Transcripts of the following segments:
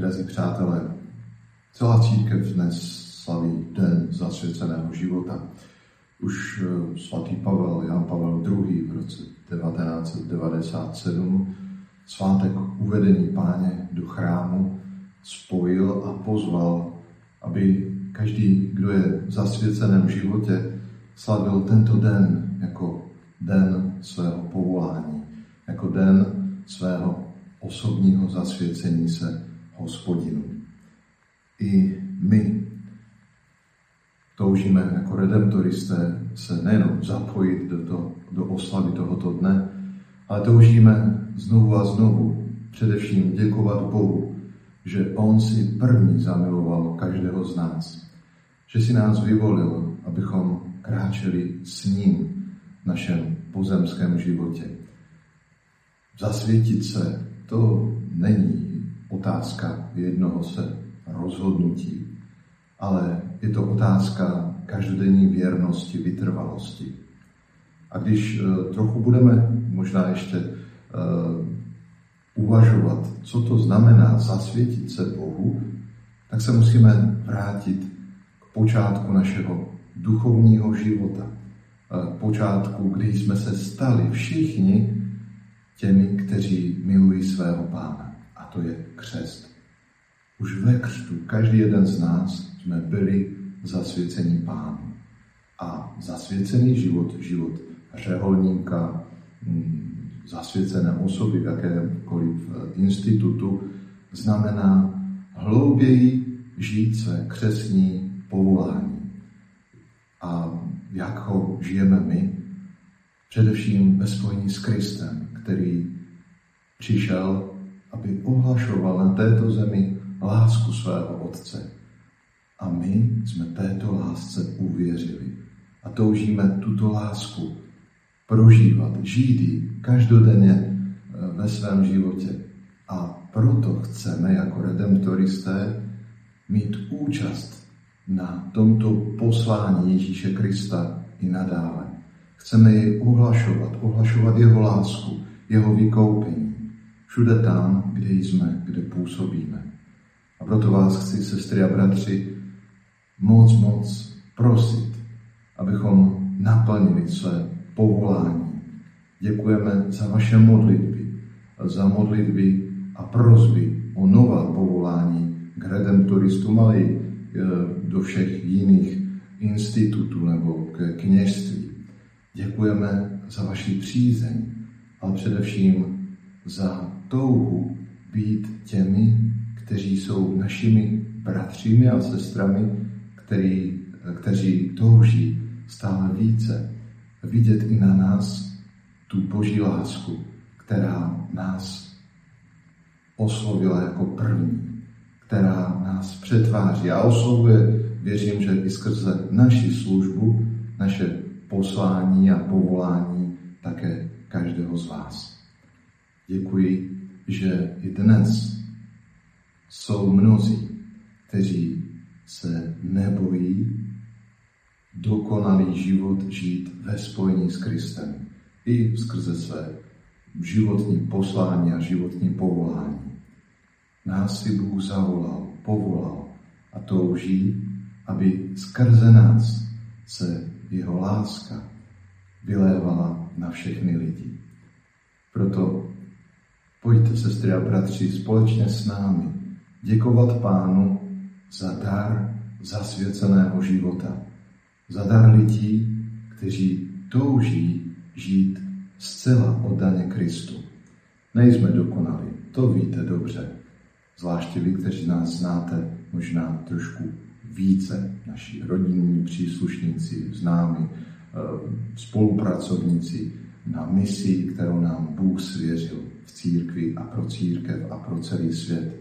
Drazí přátelé, celá církev dnes slaví Den zasvěceného života. Už eh, svatý Pavel, Jan Pavel II. v roce 1997 svátek uvedení páně do chrámu spojil a pozval, aby každý, kdo je v zasvěceném životě, slavil tento den jako den svého povolání, jako den svého osobního zasvěcení se hospodinu. I my toužíme jako redemptoristé se nejenom zapojit do, to, do oslavy tohoto dne, ale toužíme znovu a znovu především děkovat Bohu, že On si první zamiloval každého z nás, že si nás vyvolil, abychom kráčeli s ním v našem pozemském životě. Zasvětit se, to není otázka jednoho se rozhodnutí, ale je to otázka každodenní věrnosti, vytrvalosti. A když eh, trochu budeme možná ještě uh, uvažovat, co to znamená zasvětit se Bohu, tak se musíme vrátit k počátku našeho duchovního života. K počátku, kdy jsme se stali všichni těmi, kteří milují svého pána. To je křest. Už ve křtu každý jeden z nás jsme byli zasvěcení pánu. A zasvěcený život, život řeholníka, mm, zasvěcené osoby v jakémkoliv eh, institutu, znamená hlouběji žít své křesní povolání. A jak ho žijeme my? Především ve spojení s Kristem, který přišel, aby ohlašoval na této zemi lásku svého Otce. A my jsme této lásce uvěřili. A toužíme tuto lásku prožívat, žít ji každodenně eh, ve svém životě. A proto chceme jako redemptoristé mít účast na tomto poslání Ježíše Krista i nadále. Chceme jej ohlašovat, ohlašovat jeho lásku, jeho vykoupení. Všude tam, kde jsme, kde působíme. A proto vás chci, sestry a bratři, moc, moc prosit, abychom naplnili své povolání. Děkujeme za vaše modlitby, za modlitby a prozby o nová povolání k redemptoristům, ale i e, do všech jiných institutů nebo k kněžství. Děkujeme za vaši přízeň, ale především za touhu být těmi, kteří jsou našimi bratřími a sestrami, který, kteří touží stále více vidět i na nás tu boží lásku, která nás oslovila jako první, která nás přetváří a oslovuje, věřím, že i skrze naši službu, naše poslání a povolání také každého z vás. Děkuji, že i dnes jsou mnozí, kteří se nebojí dokonalý život žít ve spojení s Kristem i skrze své životní poslání a životní povolání. Nás si Bůh zavolal, povolal a touží, aby skrze nás se jeho láska vylévala na všechny lidi. Proto pojďte, sestry a bratři, společně s námi děkovat Pánu za dar zasvěceného života, za dar lidí, kteří touží žít zcela oddaně Kristu. Nejsme dokonali, to víte dobře, zvláště vy, kteří nás znáte možná trošku více, naši rodinní příslušníci, známi, eh, spolupracovníci na misi, kterou nám Bůh svěřil v církvi a pro církev a pro celý svět.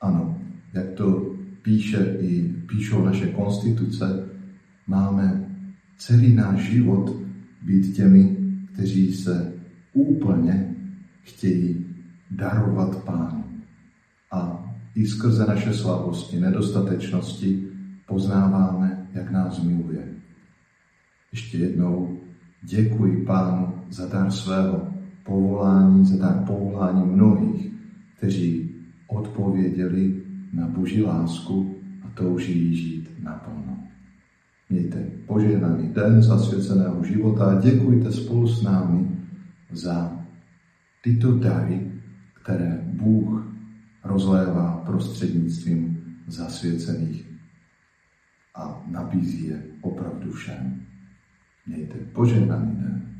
Ano, jak to píše i píšou naše konstituce, máme celý náš život být těmi, kteří se úplně chtějí darovat Pánu. A i skrze naše slabosti, nedostatečnosti poznáváme, jak nás miluje. Ještě jednou děkuji Pánu za dar svého povolání, za dar povolání mnohých, kteří odpověděli na Boží lásku a touží žít naplno. Mějte požehnaný den zasvěceného života a děkujte spolu s námi za tyto dary, které Bůh rozlévá prostřednictvím zasvěcených a nabízí je opravdu všem. Mějte požehnaný den.